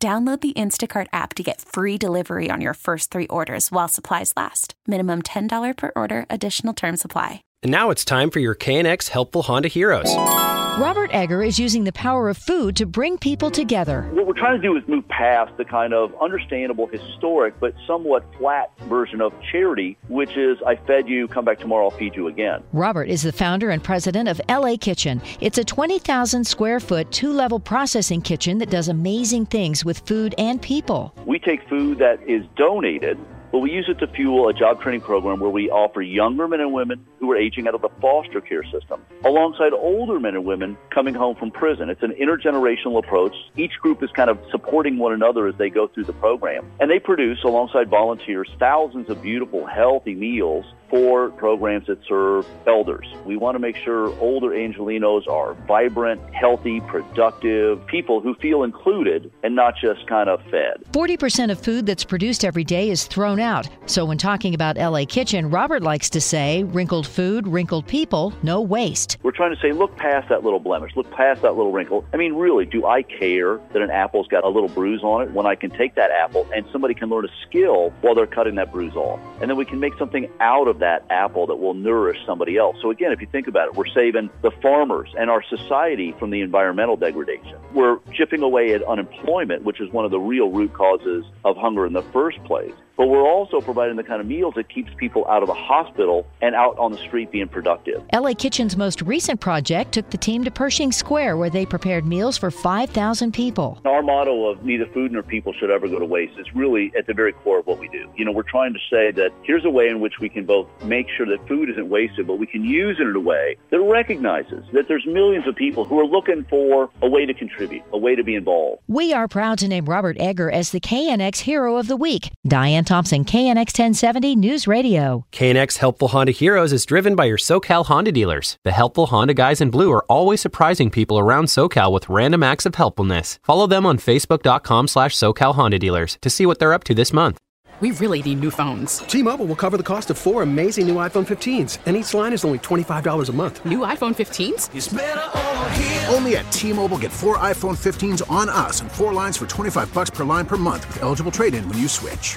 Download the Instacart app to get free delivery on your first three orders while supplies last. Minimum $10 per order, additional term supply. And now it's time for your KNX Helpful Honda Heroes. Robert Egger is using the power of food to bring people together. What we're trying to do is move past the kind of understandable, historic, but somewhat flat version of charity, which is I fed you, come back tomorrow, I'll feed you again. Robert is the founder and president of LA Kitchen. It's a 20,000 square foot, two level processing kitchen that does amazing things with food and people. We take food that is donated but we use it to fuel a job training program where we offer younger men and women who are aging out of the foster care system alongside older men and women coming home from prison. It's an intergenerational approach. Each group is kind of supporting one another as they go through the program. And they produce, alongside volunteers, thousands of beautiful, healthy meals for programs that serve elders. We want to make sure older Angelenos are vibrant, healthy, productive people who feel included and not just kind of fed. 40% of food that's produced every day is thrown out. So when talking about LA Kitchen, Robert likes to say wrinkled food, wrinkled people, no waste. We're trying to say look past that little blemish, look past that little wrinkle. I mean, really, do I care that an apple's got a little bruise on it when I can take that apple and somebody can learn a skill while they're cutting that bruise off? And then we can make something out of that apple that will nourish somebody else. So again, if you think about it, we're saving the farmers and our society from the environmental degradation. We're chipping away at unemployment, which is one of the real root causes of hunger in the first place but we're also providing the kind of meals that keeps people out of the hospital and out on the street being productive. LA Kitchen's most recent project took the team to Pershing Square where they prepared meals for 5,000 people. Our motto of neither food nor people should ever go to waste is really at the very core of what we do. You know, we're trying to say that here's a way in which we can both make sure that food isn't wasted, but we can use it in a way that recognizes that there's millions of people who are looking for a way to contribute, a way to be involved. We are proud to name Robert Egger as the KNX Hero of the Week. Diane Thompson, KNX 1070 News Radio. KNX Helpful Honda Heroes is driven by your SoCal Honda dealers. The helpful Honda guys in blue are always surprising people around SoCal with random acts of helpfulness. Follow them on Facebook.com slash SoCal Honda dealers to see what they're up to this month. We really need new phones. T-Mobile will cover the cost of four amazing new iPhone 15s, and each line is only $25 a month. New iPhone 15s? Only at T-Mobile get four iPhone 15s on us and four lines for 25 bucks per line per month with eligible trade-in when you switch.